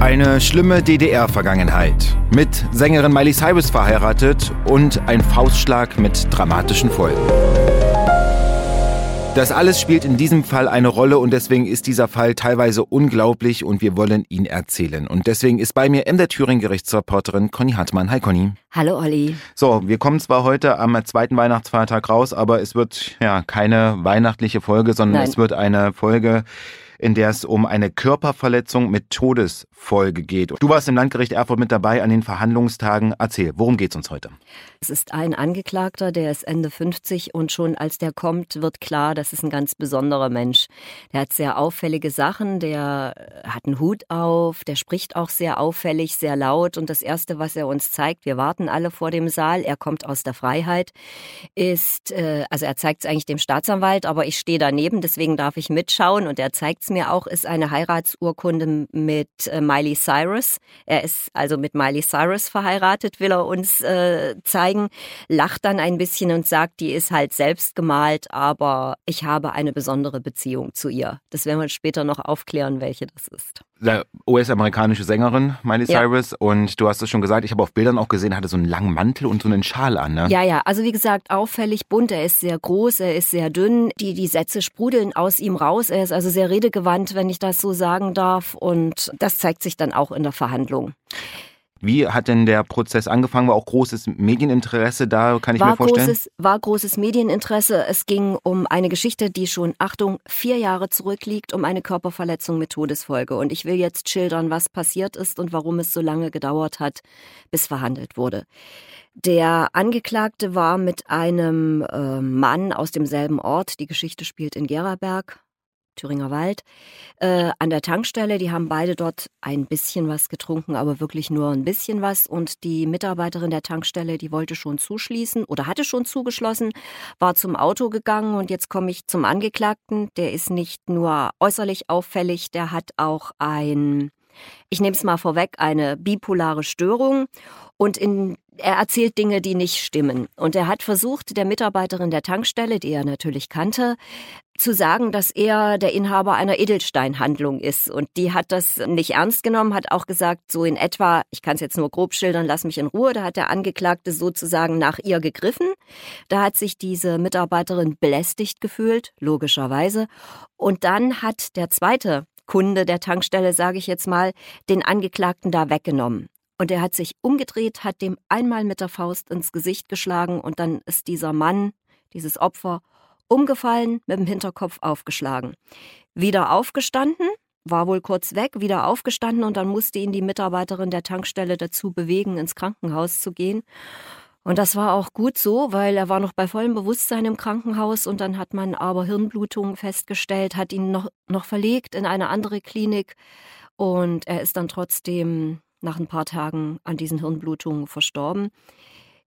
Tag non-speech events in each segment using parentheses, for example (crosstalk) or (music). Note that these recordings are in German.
Eine schlimme DDR-Vergangenheit. Mit Sängerin Miley Cyrus verheiratet und ein Faustschlag mit dramatischen Folgen. Das alles spielt in diesem Fall eine Rolle und deswegen ist dieser Fall teilweise unglaublich und wir wollen ihn erzählen. Und deswegen ist bei mir in der Thüringen Gerichtsreporterin Conny Hartmann. Hi Conny. Hallo Olli. So, wir kommen zwar heute am zweiten Weihnachtsfeiertag raus, aber es wird ja keine weihnachtliche Folge, sondern Nein. es wird eine Folge, in der es um eine Körperverletzung mit Todesfolge geht. Du warst im Landgericht Erfurt mit dabei an den Verhandlungstagen. Erzähl, worum geht's uns heute? Es ist ein Angeklagter, der ist Ende 50 und schon als der kommt, wird klar, das ist ein ganz besonderer Mensch. Der hat sehr auffällige Sachen, der hat einen Hut auf, der spricht auch sehr auffällig, sehr laut und das Erste, was er uns zeigt, wir warten alle vor dem Saal, er kommt aus der Freiheit, ist, äh, also er zeigt es eigentlich dem Staatsanwalt, aber ich stehe daneben, deswegen darf ich mitschauen und er zeigt es mir auch, ist eine Heiratsurkunde mit äh, Miley Cyrus. Er ist also mit Miley Cyrus verheiratet, will er uns äh, zeigen, lacht dann ein bisschen und sagt, die ist halt selbst gemalt, aber ich habe eine besondere Beziehung zu ihr. Das werden wir später noch aufklären, welche das ist. US-amerikanische Sängerin, Miley ja. Cyrus. Und du hast es schon gesagt, ich habe auf Bildern auch gesehen, hatte so einen langen Mantel und so einen Schal an. Ne? Ja, ja. Also wie gesagt, auffällig bunt. Er ist sehr groß, er ist sehr dünn. Die, die Sätze sprudeln aus ihm raus. Er ist also sehr redegewandt, wenn ich das so sagen darf. Und das zeigt sich dann auch in der Verhandlung. Wie hat denn der Prozess angefangen? War auch großes Medieninteresse da, kann ich war mir vorstellen? Großes, war großes Medieninteresse. Es ging um eine Geschichte, die schon, Achtung, vier Jahre zurückliegt, um eine Körperverletzung mit Todesfolge. Und ich will jetzt schildern, was passiert ist und warum es so lange gedauert hat, bis verhandelt wurde. Der Angeklagte war mit einem äh, Mann aus demselben Ort, die Geschichte spielt in Geraberg, Thüringer Wald, äh, an der Tankstelle. Die haben beide dort ein bisschen was getrunken, aber wirklich nur ein bisschen was. Und die Mitarbeiterin der Tankstelle, die wollte schon zuschließen oder hatte schon zugeschlossen, war zum Auto gegangen. Und jetzt komme ich zum Angeklagten. Der ist nicht nur äußerlich auffällig, der hat auch ein ich nehme es mal vorweg, eine bipolare Störung und in, er erzählt Dinge, die nicht stimmen. Und er hat versucht, der Mitarbeiterin der Tankstelle, die er natürlich kannte, zu sagen, dass er der Inhaber einer Edelsteinhandlung ist. Und die hat das nicht ernst genommen, hat auch gesagt, so in etwa, ich kann es jetzt nur grob schildern, lass mich in Ruhe. Da hat der Angeklagte sozusagen nach ihr gegriffen. Da hat sich diese Mitarbeiterin belästigt gefühlt, logischerweise. Und dann hat der zweite Kunde der Tankstelle, sage ich jetzt mal, den Angeklagten da weggenommen. Und er hat sich umgedreht, hat dem einmal mit der Faust ins Gesicht geschlagen und dann ist dieser Mann, dieses Opfer, umgefallen, mit dem Hinterkopf aufgeschlagen. Wieder aufgestanden, war wohl kurz weg, wieder aufgestanden und dann musste ihn die Mitarbeiterin der Tankstelle dazu bewegen, ins Krankenhaus zu gehen. Und das war auch gut so, weil er war noch bei vollem Bewusstsein im Krankenhaus und dann hat man aber Hirnblutungen festgestellt, hat ihn noch, noch verlegt in eine andere Klinik und er ist dann trotzdem nach ein paar Tagen an diesen Hirnblutungen verstorben.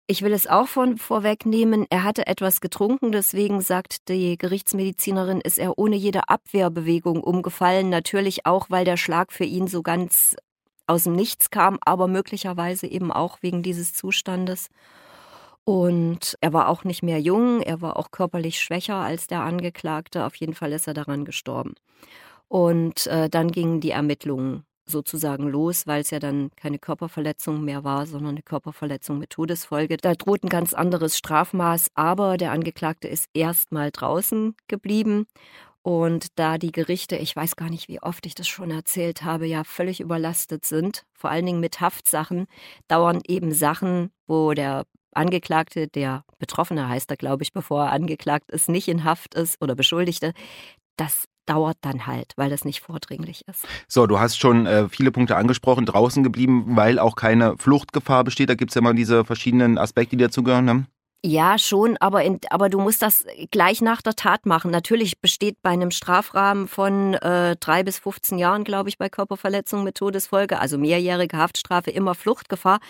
Ich will es auch von vorwegnehmen, er hatte etwas getrunken, deswegen sagt die Gerichtsmedizinerin, ist er ohne jede Abwehrbewegung umgefallen. Natürlich auch, weil der Schlag für ihn so ganz aus dem Nichts kam, aber möglicherweise eben auch wegen dieses Zustandes. Und er war auch nicht mehr jung, er war auch körperlich schwächer als der Angeklagte. Auf jeden Fall ist er daran gestorben. Und äh, dann gingen die Ermittlungen sozusagen los, weil es ja dann keine Körperverletzung mehr war, sondern eine Körperverletzung mit Todesfolge. Da droht ein ganz anderes Strafmaß, aber der Angeklagte ist erstmal draußen geblieben. Und da die Gerichte, ich weiß gar nicht, wie oft ich das schon erzählt habe, ja völlig überlastet sind, vor allen Dingen mit Haftsachen, dauern eben Sachen, wo der Angeklagte, der Betroffene heißt er, glaube ich, bevor er angeklagt ist, nicht in Haft ist oder Beschuldigte, das dauert dann halt, weil das nicht vordringlich ist. So, du hast schon äh, viele Punkte angesprochen, draußen geblieben, weil auch keine Fluchtgefahr besteht. Da gibt es ja mal diese verschiedenen Aspekte, die dazugehören. Ne? Ja, schon, aber, in, aber du musst das gleich nach der Tat machen. Natürlich besteht bei einem Strafrahmen von äh, drei bis 15 Jahren, glaube ich, bei Körperverletzung mit Todesfolge, also mehrjährige Haftstrafe, immer Fluchtgefahr.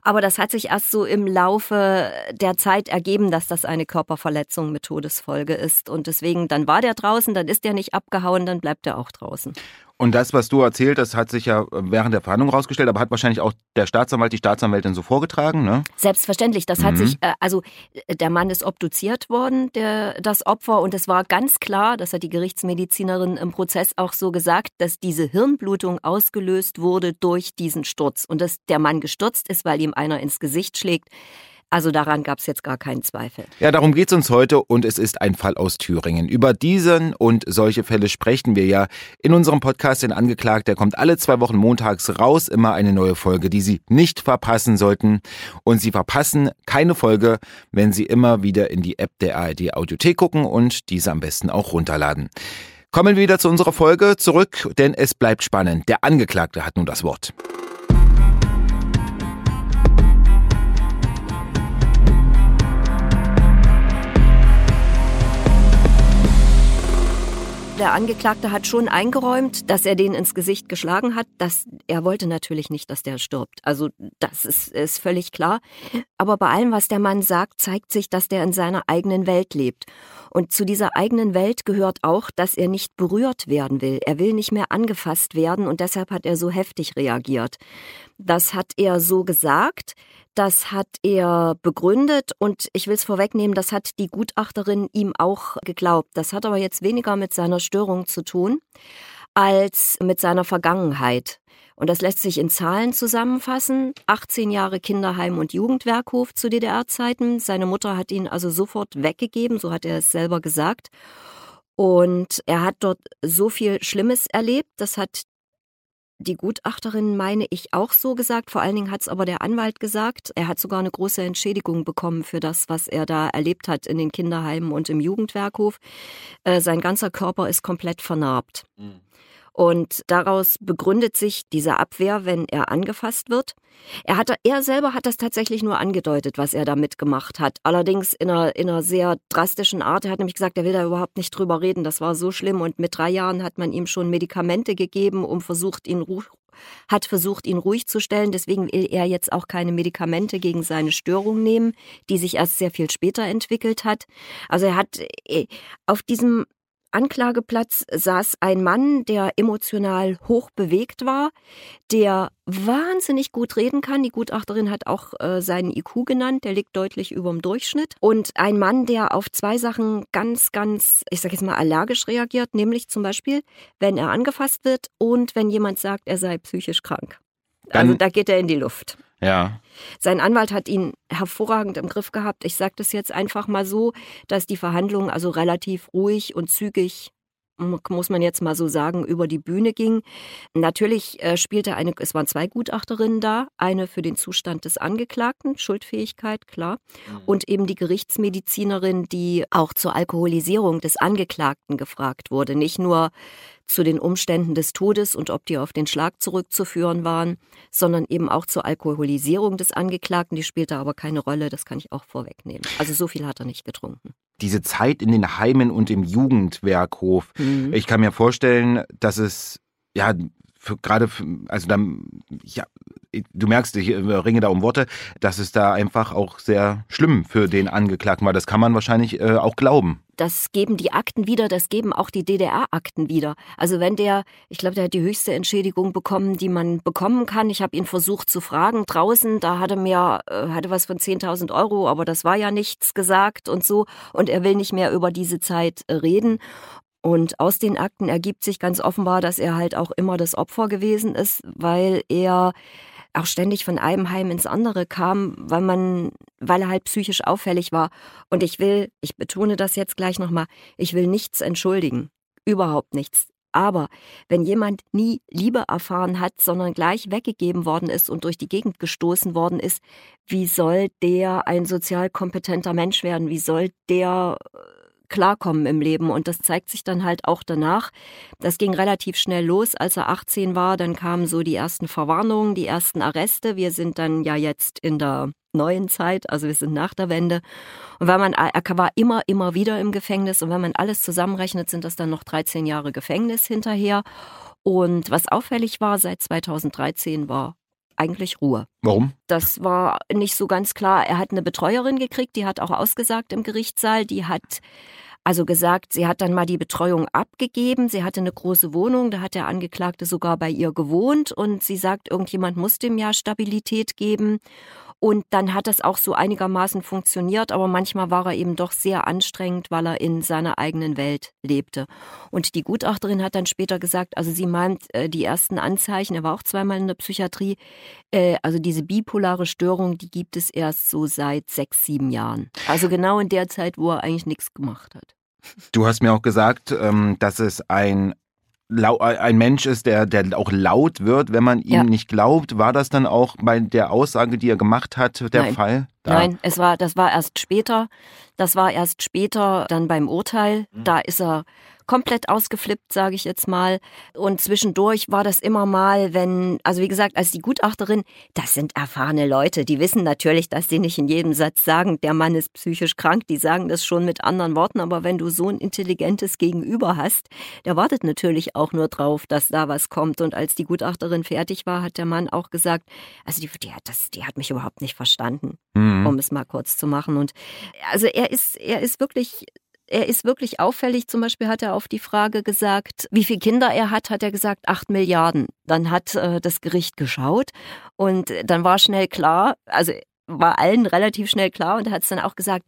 Aber das hat sich erst so im Laufe der Zeit ergeben, dass das eine Körperverletzung mit Todesfolge ist. Und deswegen, dann war der draußen, dann ist der nicht abgehauen, dann bleibt er auch draußen. Und das, was du erzählt hast, hat sich ja während der Verhandlung rausgestellt, aber hat wahrscheinlich auch der Staatsanwalt, die Staatsanwältin so vorgetragen, ne? Selbstverständlich. Das mhm. hat sich, äh, also äh, der Mann ist obduziert worden, der, das Opfer, und es war ganz klar, das hat die Gerichtsmedizinerin im Prozess auch so gesagt, dass diese Hirnblutung ausgelöst wurde durch diesen Sturz und dass der Mann gestürzt ist, weil ihm einer ins Gesicht schlägt. Also daran gab es jetzt gar keinen Zweifel. Ja, darum geht es uns heute und es ist ein Fall aus Thüringen. Über diesen und solche Fälle sprechen wir ja in unserem Podcast in Angeklagt. Der kommt alle zwei Wochen montags raus, immer eine neue Folge, die Sie nicht verpassen sollten. Und Sie verpassen keine Folge, wenn Sie immer wieder in die App der ARD Audiothek gucken und diese am besten auch runterladen. Kommen wir wieder zu unserer Folge zurück, denn es bleibt spannend. Der Angeklagte hat nun das Wort. Der Angeklagte hat schon eingeräumt, dass er den ins Gesicht geschlagen hat. Dass, er wollte natürlich nicht, dass der stirbt. Also das ist, ist völlig klar. Aber bei allem, was der Mann sagt, zeigt sich, dass der in seiner eigenen Welt lebt. Und zu dieser eigenen Welt gehört auch, dass er nicht berührt werden will. Er will nicht mehr angefasst werden und deshalb hat er so heftig reagiert. Das hat er so gesagt. Das hat er begründet und ich will es vorwegnehmen, das hat die Gutachterin ihm auch geglaubt. Das hat aber jetzt weniger mit seiner Störung zu tun als mit seiner Vergangenheit. Und das lässt sich in Zahlen zusammenfassen. 18 Jahre Kinderheim und Jugendwerkhof zu DDR-Zeiten. Seine Mutter hat ihn also sofort weggegeben, so hat er es selber gesagt. Und er hat dort so viel Schlimmes erlebt. Das hat die Gutachterin meine ich auch so gesagt, vor allen Dingen hat es aber der Anwalt gesagt. Er hat sogar eine große Entschädigung bekommen für das, was er da erlebt hat in den Kinderheimen und im Jugendwerkhof. Äh, sein ganzer Körper ist komplett vernarbt. Mhm. Und daraus begründet sich diese Abwehr, wenn er angefasst wird. Er, hatte, er selber hat das tatsächlich nur angedeutet, was er da mitgemacht hat. Allerdings in einer, in einer sehr drastischen Art. Er hat nämlich gesagt, er will da überhaupt nicht drüber reden. Das war so schlimm. Und mit drei Jahren hat man ihm schon Medikamente gegeben, um versucht, ihn hat versucht, ihn ruhig zu stellen. Deswegen will er jetzt auch keine Medikamente gegen seine Störung nehmen, die sich erst sehr viel später entwickelt hat. Also er hat äh, auf diesem Anklageplatz saß ein Mann, der emotional hoch bewegt war, der wahnsinnig gut reden kann. Die Gutachterin hat auch äh, seinen IQ genannt, der liegt deutlich über dem Durchschnitt. Und ein Mann, der auf zwei Sachen ganz, ganz, ich sag jetzt mal, allergisch reagiert, nämlich zum Beispiel, wenn er angefasst wird und wenn jemand sagt, er sei psychisch krank. Dann, also da geht er in die Luft. Ja. Sein Anwalt hat ihn hervorragend im Griff gehabt. Ich sage das jetzt einfach mal so, dass die Verhandlungen also relativ ruhig und zügig muss man jetzt mal so sagen, über die Bühne ging. Natürlich äh, spielte eine, es waren zwei Gutachterinnen da, eine für den Zustand des Angeklagten, Schuldfähigkeit, klar, mhm. und eben die Gerichtsmedizinerin, die auch zur Alkoholisierung des Angeklagten gefragt wurde. Nicht nur zu den Umständen des Todes und ob die auf den Schlag zurückzuführen waren, sondern eben auch zur Alkoholisierung des Angeklagten. Die spielte aber keine Rolle, das kann ich auch vorwegnehmen. Also so viel hat er nicht getrunken. Diese Zeit in den Heimen und im Jugendwerkhof. Mhm. Ich kann mir vorstellen, dass es ja für, gerade, also dann, ja, du merkst, ich ringe da um Worte, dass es da einfach auch sehr schlimm für den Angeklagten war. Das kann man wahrscheinlich äh, auch glauben. Das geben die Akten wieder, das geben auch die DDR-Akten wieder. Also wenn der, ich glaube, der hat die höchste Entschädigung bekommen, die man bekommen kann. Ich habe ihn versucht zu fragen draußen, da hatte mir, äh, hatte was von 10.000 Euro, aber das war ja nichts gesagt und so. Und er will nicht mehr über diese Zeit äh, reden. Und aus den Akten ergibt sich ganz offenbar, dass er halt auch immer das Opfer gewesen ist, weil er auch ständig von einem Heim ins andere kam, weil man, weil er halt psychisch auffällig war. Und ich will, ich betone das jetzt gleich nochmal, ich will nichts entschuldigen. Überhaupt nichts. Aber wenn jemand nie Liebe erfahren hat, sondern gleich weggegeben worden ist und durch die Gegend gestoßen worden ist, wie soll der ein sozial kompetenter Mensch werden? Wie soll der klarkommen im Leben. Und das zeigt sich dann halt auch danach. Das ging relativ schnell los, als er 18 war. Dann kamen so die ersten Verwarnungen, die ersten Arreste. Wir sind dann ja jetzt in der neuen Zeit, also wir sind nach der Wende. Und wenn man, er war immer, immer wieder im Gefängnis. Und wenn man alles zusammenrechnet, sind das dann noch 13 Jahre Gefängnis hinterher. Und was auffällig war seit 2013 war eigentlich Ruhe. Warum? Das war nicht so ganz klar. Er hat eine Betreuerin gekriegt, die hat auch ausgesagt im Gerichtssaal, die hat Also gesagt, sie hat dann mal die Betreuung abgegeben. Sie hatte eine große Wohnung, da hat der Angeklagte sogar bei ihr gewohnt und sie sagt, irgendjemand muss dem ja Stabilität geben. Und dann hat das auch so einigermaßen funktioniert, aber manchmal war er eben doch sehr anstrengend, weil er in seiner eigenen Welt lebte. Und die Gutachterin hat dann später gesagt, also sie meint, äh, die ersten Anzeichen, er war auch zweimal in der Psychiatrie, äh, also diese bipolare Störung, die gibt es erst so seit sechs, sieben Jahren. Also genau in der Zeit, wo er eigentlich nichts gemacht hat. Du hast mir auch gesagt, ähm, dass es ein ein Mensch ist, der, der auch laut wird, wenn man ihm ja. nicht glaubt. War das dann auch bei der Aussage, die er gemacht hat, der Nein. Fall? Da. Nein, es war, das war erst später. Das war erst später dann beim Urteil. Mhm. Da ist er komplett ausgeflippt, sage ich jetzt mal. Und zwischendurch war das immer mal, wenn, also wie gesagt, als die Gutachterin, das sind erfahrene Leute, die wissen natürlich, dass sie nicht in jedem Satz sagen, der Mann ist psychisch krank, die sagen das schon mit anderen Worten, aber wenn du so ein intelligentes Gegenüber hast, der wartet natürlich auch nur drauf, dass da was kommt. Und als die Gutachterin fertig war, hat der Mann auch gesagt, also die, die, hat, das, die hat mich überhaupt nicht verstanden, mhm. um es mal kurz zu machen. Und also er ist, er ist wirklich er ist wirklich auffällig. Zum Beispiel hat er auf die Frage gesagt, wie viele Kinder er hat, hat er gesagt, acht Milliarden. Dann hat äh, das Gericht geschaut und dann war schnell klar, also war allen relativ schnell klar und er hat es dann auch gesagt,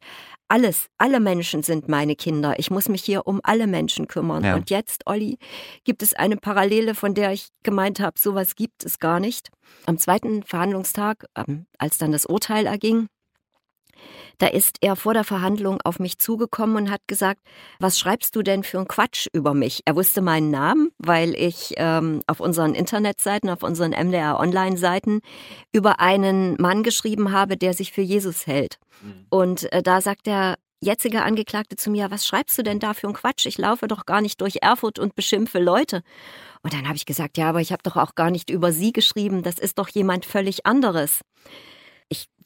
alles, alle Menschen sind meine Kinder. Ich muss mich hier um alle Menschen kümmern. Ja. Und jetzt, Olli, gibt es eine Parallele, von der ich gemeint habe, sowas gibt es gar nicht. Am zweiten Verhandlungstag, ähm, als dann das Urteil erging, da ist er vor der Verhandlung auf mich zugekommen und hat gesagt, was schreibst du denn für einen Quatsch über mich? Er wusste meinen Namen, weil ich ähm, auf unseren Internetseiten, auf unseren MDR Online-Seiten über einen Mann geschrieben habe, der sich für Jesus hält. Mhm. Und äh, da sagt der jetzige Angeklagte zu mir, was schreibst du denn da für einen Quatsch? Ich laufe doch gar nicht durch Erfurt und beschimpfe Leute. Und dann habe ich gesagt, ja, aber ich habe doch auch gar nicht über sie geschrieben, das ist doch jemand völlig anderes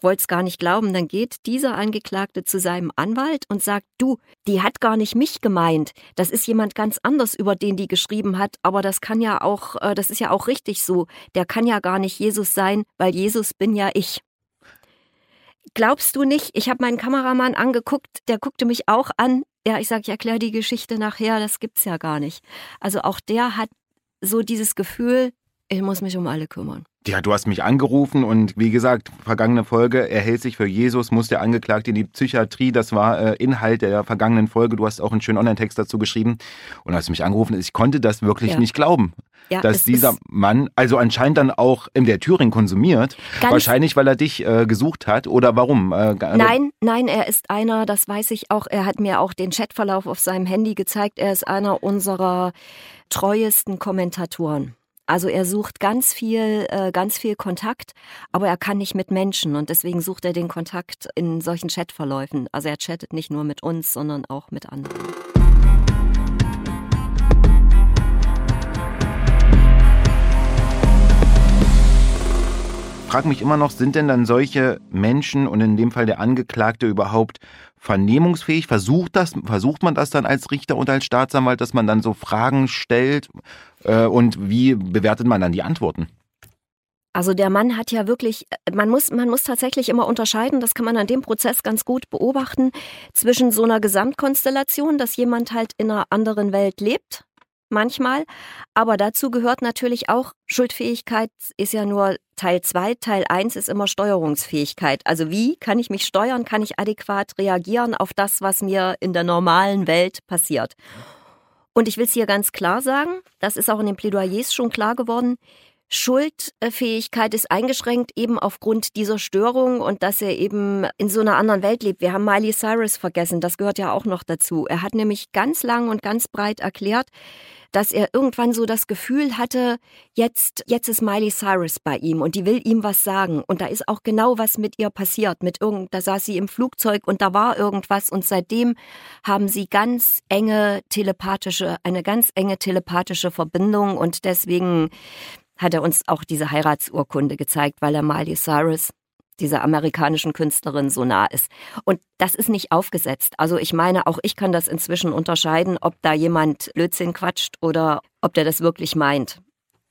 wollte es gar nicht glauben, dann geht dieser Angeklagte zu seinem Anwalt und sagt, du, die hat gar nicht mich gemeint. Das ist jemand ganz anders, über den die geschrieben hat, aber das kann ja auch, äh, das ist ja auch richtig so. Der kann ja gar nicht Jesus sein, weil Jesus bin ja ich. Glaubst du nicht? Ich habe meinen Kameramann angeguckt, der guckte mich auch an. Ja, ich sage, ich erkläre die Geschichte nachher, das gibt's ja gar nicht. Also auch der hat so dieses Gefühl, ich muss mich um alle kümmern. Ja, du hast mich angerufen und wie gesagt, vergangene Folge, er hält sich für Jesus, muss der Angeklagte in die Psychiatrie. Das war äh, Inhalt der vergangenen Folge. Du hast auch einen schönen Online-Text dazu geschrieben. Und du mich angerufen hast, ich konnte das wirklich ja. nicht glauben. Ja, dass dieser Mann, also anscheinend dann auch in der Thüringen konsumiert. Wahrscheinlich, weil er dich äh, gesucht hat oder warum? Äh, nein, nein, er ist einer, das weiß ich auch. Er hat mir auch den Chatverlauf auf seinem Handy gezeigt. Er ist einer unserer treuesten Kommentatoren. Also er sucht ganz viel, äh, ganz viel Kontakt, aber er kann nicht mit Menschen und deswegen sucht er den Kontakt in solchen Chatverläufen. Also er chattet nicht nur mit uns, sondern auch mit anderen. Frage mich immer noch, sind denn dann solche Menschen und in dem Fall der Angeklagte überhaupt vernehmungsfähig? Versucht, das, versucht man das dann als Richter und als Staatsanwalt, dass man dann so Fragen stellt? Äh, und wie bewertet man dann die Antworten? Also der Mann hat ja wirklich, man muss, man muss tatsächlich immer unterscheiden, das kann man an dem Prozess ganz gut beobachten, zwischen so einer Gesamtkonstellation, dass jemand halt in einer anderen Welt lebt, manchmal. Aber dazu gehört natürlich auch, Schuldfähigkeit ist ja nur Teil 2, Teil 1 ist immer Steuerungsfähigkeit. Also wie kann ich mich steuern, kann ich adäquat reagieren auf das, was mir in der normalen Welt passiert. Und ich will es hier ganz klar sagen, das ist auch in den Plädoyers schon klar geworden, Schuldfähigkeit ist eingeschränkt eben aufgrund dieser Störung und dass er eben in so einer anderen Welt lebt. Wir haben Miley Cyrus vergessen, das gehört ja auch noch dazu. Er hat nämlich ganz lang und ganz breit erklärt, dass er irgendwann so das Gefühl hatte, jetzt, jetzt ist Miley Cyrus bei ihm und die will ihm was sagen. Und da ist auch genau was mit ihr passiert. Mit irgend, da saß sie im Flugzeug und da war irgendwas und seitdem haben sie ganz enge telepathische, eine ganz enge telepathische Verbindung und deswegen hat er uns auch diese Heiratsurkunde gezeigt, weil er Miley Cyrus dieser amerikanischen Künstlerin so nah ist. Und das ist nicht aufgesetzt. Also ich meine, auch ich kann das inzwischen unterscheiden, ob da jemand Blödsinn quatscht oder ob der das wirklich meint.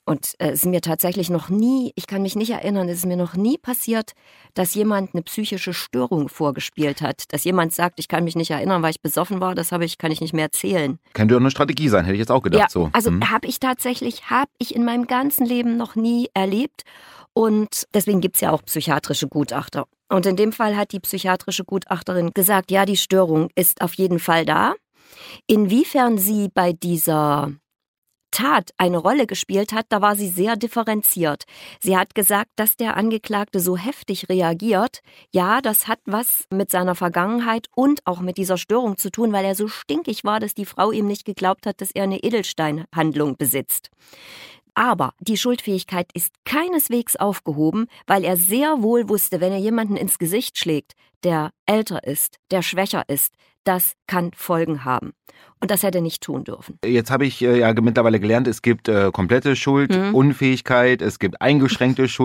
Und äh, es ist mir tatsächlich noch nie, ich kann mich nicht erinnern, es ist mir noch nie passiert, dass jemand eine psychische Störung vorgespielt hat. Dass jemand sagt, ich kann mich nicht erinnern, weil ich besoffen war, das habe ich, kann ich nicht mehr erzählen. Könnte doch eine Strategie sein, hätte ich jetzt auch gedacht. Ja, so. Also Hm. habe ich tatsächlich, habe ich in meinem ganzen Leben noch nie erlebt. Und deswegen gibt's ja auch psychiatrische Gutachter. Und in dem Fall hat die psychiatrische Gutachterin gesagt, ja, die Störung ist auf jeden Fall da. Inwiefern sie bei dieser Tat eine Rolle gespielt hat, da war sie sehr differenziert. Sie hat gesagt, dass der Angeklagte so heftig reagiert. Ja, das hat was mit seiner Vergangenheit und auch mit dieser Störung zu tun, weil er so stinkig war, dass die Frau ihm nicht geglaubt hat, dass er eine Edelsteinhandlung besitzt. Aber die Schuldfähigkeit ist keineswegs aufgehoben, weil er sehr wohl wusste, wenn er jemanden ins Gesicht schlägt, der älter ist, der schwächer ist, das kann Folgen haben. Und das hätte er nicht tun dürfen. Jetzt habe ich äh, ja mittlerweile gelernt, es gibt äh, komplette Schuldunfähigkeit, es gibt eingeschränkte (laughs)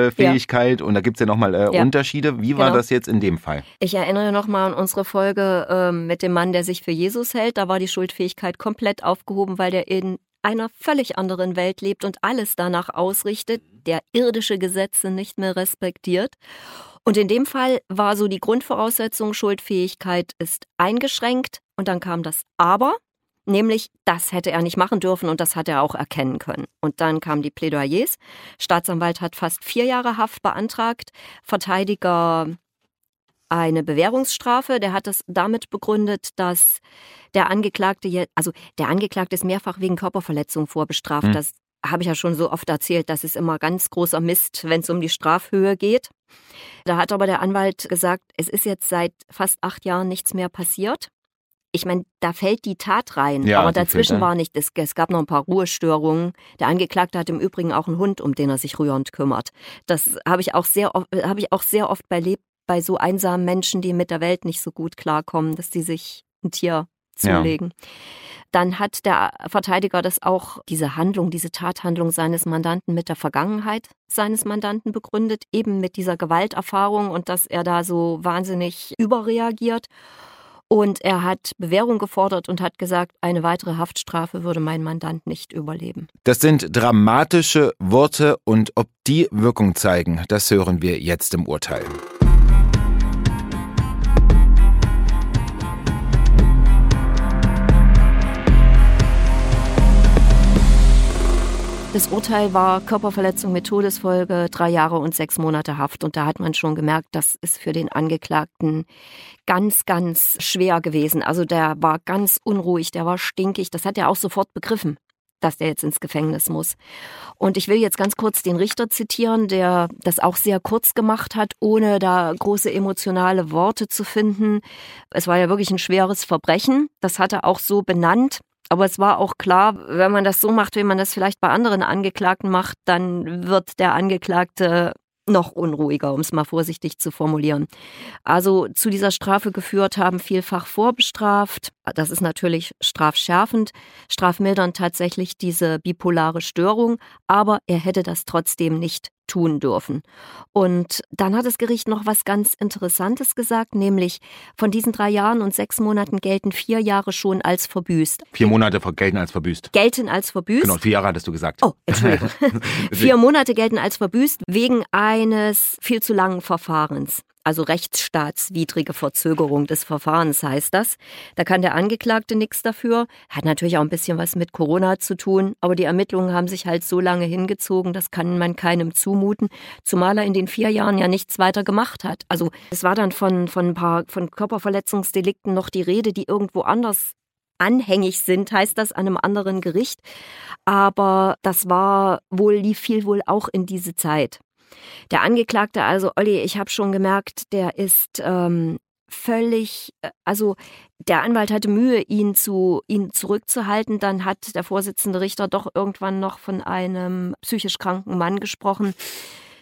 Schuldfähigkeit und da gibt es ja nochmal äh, Ja. Unterschiede. Wie war Genau. das jetzt in dem Fall? Ich erinnere nochmal an unsere Folge ähm, mit dem Mann, der sich für Jesus hält. Da war die Schuldfähigkeit komplett aufgehoben, weil der in einer völlig anderen Welt lebt und alles danach ausrichtet, der irdische Gesetze nicht mehr respektiert. Und in dem Fall war so die Grundvoraussetzung, Schuldfähigkeit ist eingeschränkt und dann kam das Aber, nämlich das hätte er nicht machen dürfen und das hat er auch erkennen können. Und dann kamen die Plädoyers. Staatsanwalt hat fast vier Jahre Haft beantragt, Verteidiger eine Bewährungsstrafe. Der hat das damit begründet, dass der Angeklagte jetzt, also der Angeklagte ist mehrfach wegen Körperverletzung vorbestraft. Hm. Das habe ich ja schon so oft erzählt. Das ist immer ganz großer Mist, wenn es um die Strafhöhe geht. Da hat aber der Anwalt gesagt, es ist jetzt seit fast acht Jahren nichts mehr passiert. Ich meine, da fällt die Tat rein, Ja, aber dazwischen war nicht. Es, es gab noch ein paar Ruhestörungen. Der Angeklagte hat im Übrigen auch einen Hund, um den er sich rührend kümmert. Das habe ich auch sehr, oft- habe ich auch sehr oft erlebt bei so einsamen Menschen, die mit der Welt nicht so gut klarkommen, dass die sich ein Tier Ja. zulegen. Dann hat der Verteidiger das auch, diese Handlung, diese Tathandlung seines Mandanten mit der Vergangenheit seines Mandanten begründet, eben mit dieser Gewalterfahrung und dass er da so wahnsinnig überreagiert. Und er hat Bewährung gefordert und hat gesagt, eine weitere Haftstrafe würde mein Mandant nicht überleben. Das sind dramatische Worte und ob die Wirkung zeigen, das hören wir jetzt im Urteil. Das Urteil war Körperverletzung mit Todesfolge, drei Jahre und sechs Monate Haft. Und da hat man schon gemerkt, das ist für den Angeklagten ganz, ganz schwer gewesen. Also der war ganz unruhig, der war stinkig. Das hat er auch sofort begriffen, dass der jetzt ins Gefängnis muss. Und ich will jetzt ganz kurz den Richter zitieren, der das auch sehr kurz gemacht hat, ohne da große emotionale Worte zu finden. Es war ja wirklich ein schweres Verbrechen. Das hat er auch so benannt. Aber es war auch klar, wenn man das so macht, wie man das vielleicht bei anderen Angeklagten macht, dann wird der Angeklagte noch unruhiger, um es mal vorsichtig zu formulieren. Also zu dieser Strafe geführt haben vielfach vorbestraft. Das ist natürlich strafschärfend, strafmildernd tatsächlich diese bipolare Störung, aber er hätte das trotzdem nicht tun dürfen. Und dann hat das Gericht noch was ganz Interessantes gesagt, nämlich von diesen drei Jahren und sechs Monaten gelten vier Jahre schon als verbüßt. Vier Monate gelten als verbüßt. Gelten als verbüßt. Genau, vier Jahre hattest du gesagt. Oh, Entschuldigung. (laughs) (laughs) Vier Monate gelten als verbüßt wegen eines viel zu langen Verfahrens. Also rechtsstaatswidrige Verzögerung des Verfahrens heißt das. Da kann der Angeklagte nichts dafür. Hat natürlich auch ein bisschen was mit Corona zu tun, aber die Ermittlungen haben sich halt so lange hingezogen, das kann man keinem zumuten, zumal er in den vier Jahren ja nichts weiter gemacht hat. Also es war dann von, von ein paar von Körperverletzungsdelikten noch die Rede, die irgendwo anders anhängig sind, heißt das an einem anderen Gericht. Aber das war wohl, lief viel wohl auch in diese Zeit. Der Angeklagte, also Olli, ich habe schon gemerkt, der ist ähm, völlig, äh, also der Anwalt hatte Mühe, ihn zu ihn zurückzuhalten. Dann hat der Vorsitzende Richter doch irgendwann noch von einem psychisch kranken Mann gesprochen.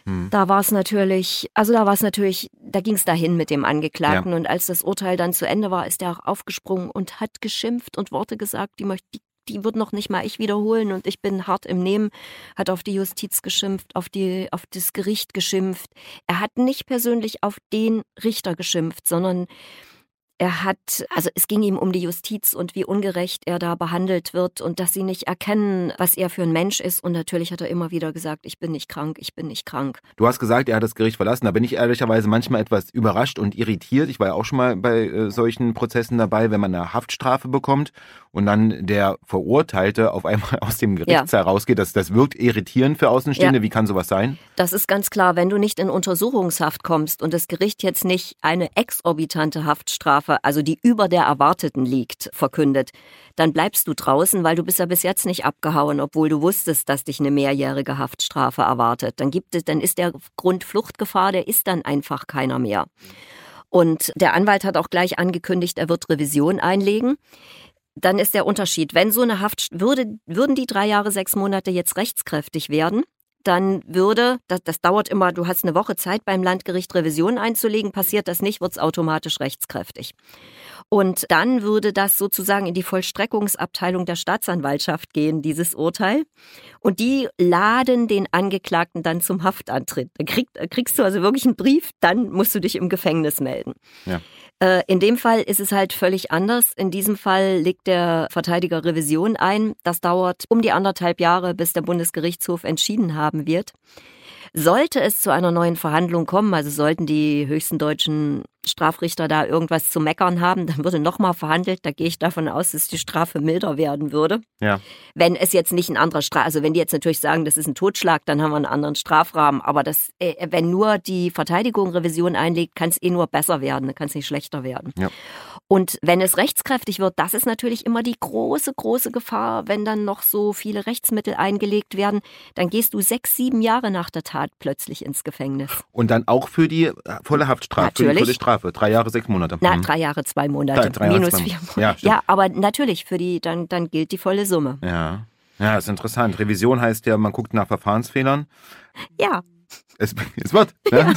Hm. Da war es natürlich, also da war es natürlich, da ging es dahin mit dem Angeklagten. Und als das Urteil dann zu Ende war, ist er auch aufgesprungen und hat geschimpft und Worte gesagt, die möchte die die wird noch nicht mal ich wiederholen und ich bin hart im Nehmen, hat auf die Justiz geschimpft, auf, die, auf das Gericht geschimpft. Er hat nicht persönlich auf den Richter geschimpft, sondern er hat, also es ging ihm um die Justiz und wie ungerecht er da behandelt wird und dass sie nicht erkennen, was er für ein Mensch ist. Und natürlich hat er immer wieder gesagt, ich bin nicht krank, ich bin nicht krank. Du hast gesagt, er hat das Gericht verlassen. Da bin ich ehrlicherweise manchmal etwas überrascht und irritiert. Ich war ja auch schon mal bei äh, solchen Prozessen dabei, wenn man eine Haftstrafe bekommt und dann der Verurteilte auf einmal (laughs) aus dem Gerichtssaal ja. rausgeht. Das, das wirkt irritierend für Außenstehende. Ja. Wie kann sowas sein? Das ist ganz klar. Wenn du nicht in Untersuchungshaft kommst und das Gericht jetzt nicht eine exorbitante Haftstrafe Strafe, also die über der erwarteten liegt, verkündet, dann bleibst du draußen, weil du bist ja bis jetzt nicht abgehauen, obwohl du wusstest, dass dich eine mehrjährige Haftstrafe erwartet. Dann gibt es, dann ist der Grund Fluchtgefahr, der ist dann einfach keiner mehr. Und der Anwalt hat auch gleich angekündigt, er wird Revision einlegen dann ist der Unterschied. Wenn so eine Haft würde, würden die drei Jahre, sechs Monate jetzt rechtskräftig werden, dann würde, das, das dauert immer, du hast eine Woche Zeit beim Landgericht Revision einzulegen, passiert das nicht, wird es automatisch rechtskräftig. Und dann würde das sozusagen in die Vollstreckungsabteilung der Staatsanwaltschaft gehen, dieses Urteil. Und die laden den Angeklagten dann zum Haftantritt. Da krieg, kriegst du also wirklich einen Brief, dann musst du dich im Gefängnis melden. Ja. Äh, in dem Fall ist es halt völlig anders. In diesem Fall legt der Verteidiger Revision ein. Das dauert um die anderthalb Jahre, bis der Bundesgerichtshof entschieden haben wird. Sollte es zu einer neuen Verhandlung kommen, also sollten die höchsten deutschen Strafrichter da irgendwas zu meckern haben, dann würde nochmal verhandelt. Da gehe ich davon aus, dass die Strafe milder werden würde. Ja. Wenn es jetzt nicht ein anderer Straf, also wenn die jetzt natürlich sagen, das ist ein Totschlag, dann haben wir einen anderen Strafrahmen. Aber das, äh, wenn nur die Verteidigung Revision einlegt, kann es eh nur besser werden, dann kann es nicht schlechter werden. Ja. Und wenn es rechtskräftig wird, das ist natürlich immer die große, große Gefahr, wenn dann noch so viele Rechtsmittel eingelegt werden, dann gehst du sechs, sieben Jahre nach der Tat plötzlich ins Gefängnis. Und dann auch für die äh, volle Haftstrafe, natürlich. für die Strafe, drei Jahre, sechs Monate. Na, mhm. drei Jahre, zwei Monate, drei, drei minus Jahre, vier Monate. Ja, ja, aber natürlich, für die, dann, dann gilt die volle Summe. Ja. Ja, ist interessant. Revision heißt ja, man guckt nach Verfahrensfehlern. Ja. Es, es wird. Ne? Ja.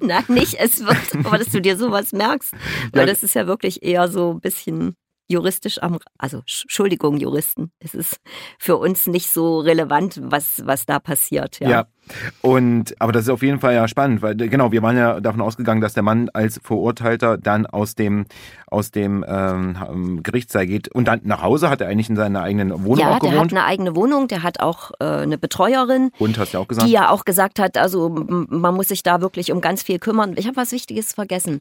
(laughs) Nein, nicht es wird, aber dass du dir sowas merkst. Weil ja. das ist ja wirklich eher so ein bisschen juristisch am, also Entschuldigung, Juristen, es ist für uns nicht so relevant, was, was da passiert. Ja. ja. Und, aber das ist auf jeden Fall ja spannend, weil genau, wir waren ja davon ausgegangen, dass der Mann als Verurteilter dann aus dem, aus dem ähm, Gerichtssaal geht und dann nach Hause hat er eigentlich in seiner eigenen Wohnung ja, auch gewohnt. Ja, der hat eine eigene Wohnung, der hat auch äh, eine Betreuerin. Und hast du ja auch gesagt. Die ja auch gesagt hat, also man muss sich da wirklich um ganz viel kümmern. Ich habe was Wichtiges vergessen.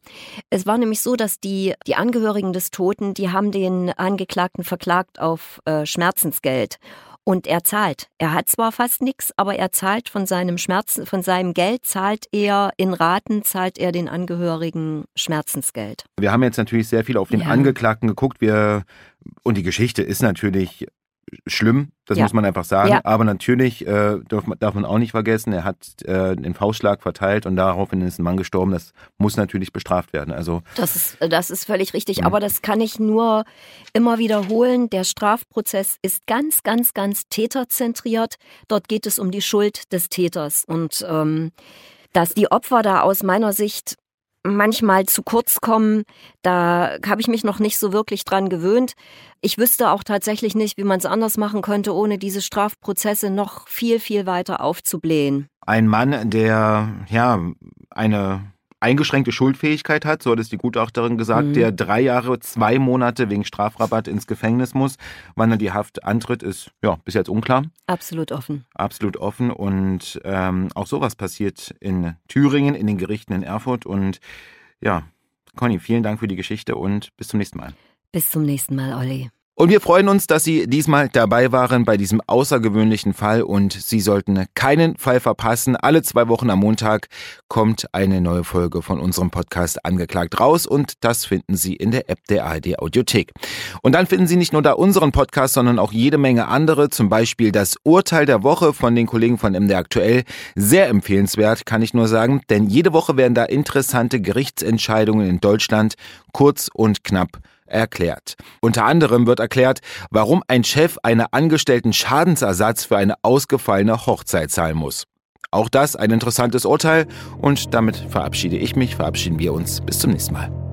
Es war nämlich so, dass die, die Angehörigen des Toten, die haben den Angeklagten verklagt auf äh, Schmerzensgeld. Und er zahlt. Er hat zwar fast nichts, aber er zahlt von seinem Schmerzen, von seinem Geld zahlt er in Raten, zahlt er den Angehörigen Schmerzensgeld. Wir haben jetzt natürlich sehr viel auf den ja. Angeklagten geguckt. Wir, und die Geschichte ist natürlich schlimm, das ja. muss man einfach sagen. Ja. Aber natürlich äh, darf, man, darf man auch nicht vergessen, er hat äh, den Faustschlag verteilt und daraufhin ist ein Mann gestorben. Das muss natürlich bestraft werden. Also das ist, das ist völlig richtig. Mhm. Aber das kann ich nur immer wiederholen. Der Strafprozess ist ganz, ganz, ganz täterzentriert. Dort geht es um die Schuld des Täters und ähm, dass die Opfer da aus meiner Sicht manchmal zu kurz kommen. Da habe ich mich noch nicht so wirklich dran gewöhnt. Ich wüsste auch tatsächlich nicht, wie man es anders machen könnte, ohne diese Strafprozesse noch viel, viel weiter aufzublähen. Ein Mann, der ja eine eingeschränkte Schuldfähigkeit hat, so hat es die Gutachterin gesagt, mhm. der drei Jahre, zwei Monate wegen Strafrabatt ins Gefängnis muss. Wann er die Haft antritt, ist ja bis jetzt unklar. Absolut offen. Absolut offen. Und ähm, auch sowas passiert in Thüringen, in den Gerichten in Erfurt. Und ja, Conny, vielen Dank für die Geschichte und bis zum nächsten Mal. Bis zum nächsten Mal, Olli. Und wir freuen uns, dass Sie diesmal dabei waren bei diesem außergewöhnlichen Fall und Sie sollten keinen Fall verpassen. Alle zwei Wochen am Montag kommt eine neue Folge von unserem Podcast Angeklagt raus und das finden Sie in der App der ARD Audiothek. Und dann finden Sie nicht nur da unseren Podcast, sondern auch jede Menge andere, zum Beispiel das Urteil der Woche von den Kollegen von MD Aktuell. Sehr empfehlenswert, kann ich nur sagen, denn jede Woche werden da interessante Gerichtsentscheidungen in Deutschland kurz und knapp erklärt. Unter anderem wird erklärt, warum ein Chef eine Angestellten Schadensersatz für eine ausgefallene Hochzeit zahlen muss. Auch das ein interessantes Urteil und damit verabschiede ich mich, verabschieden wir uns bis zum nächsten Mal.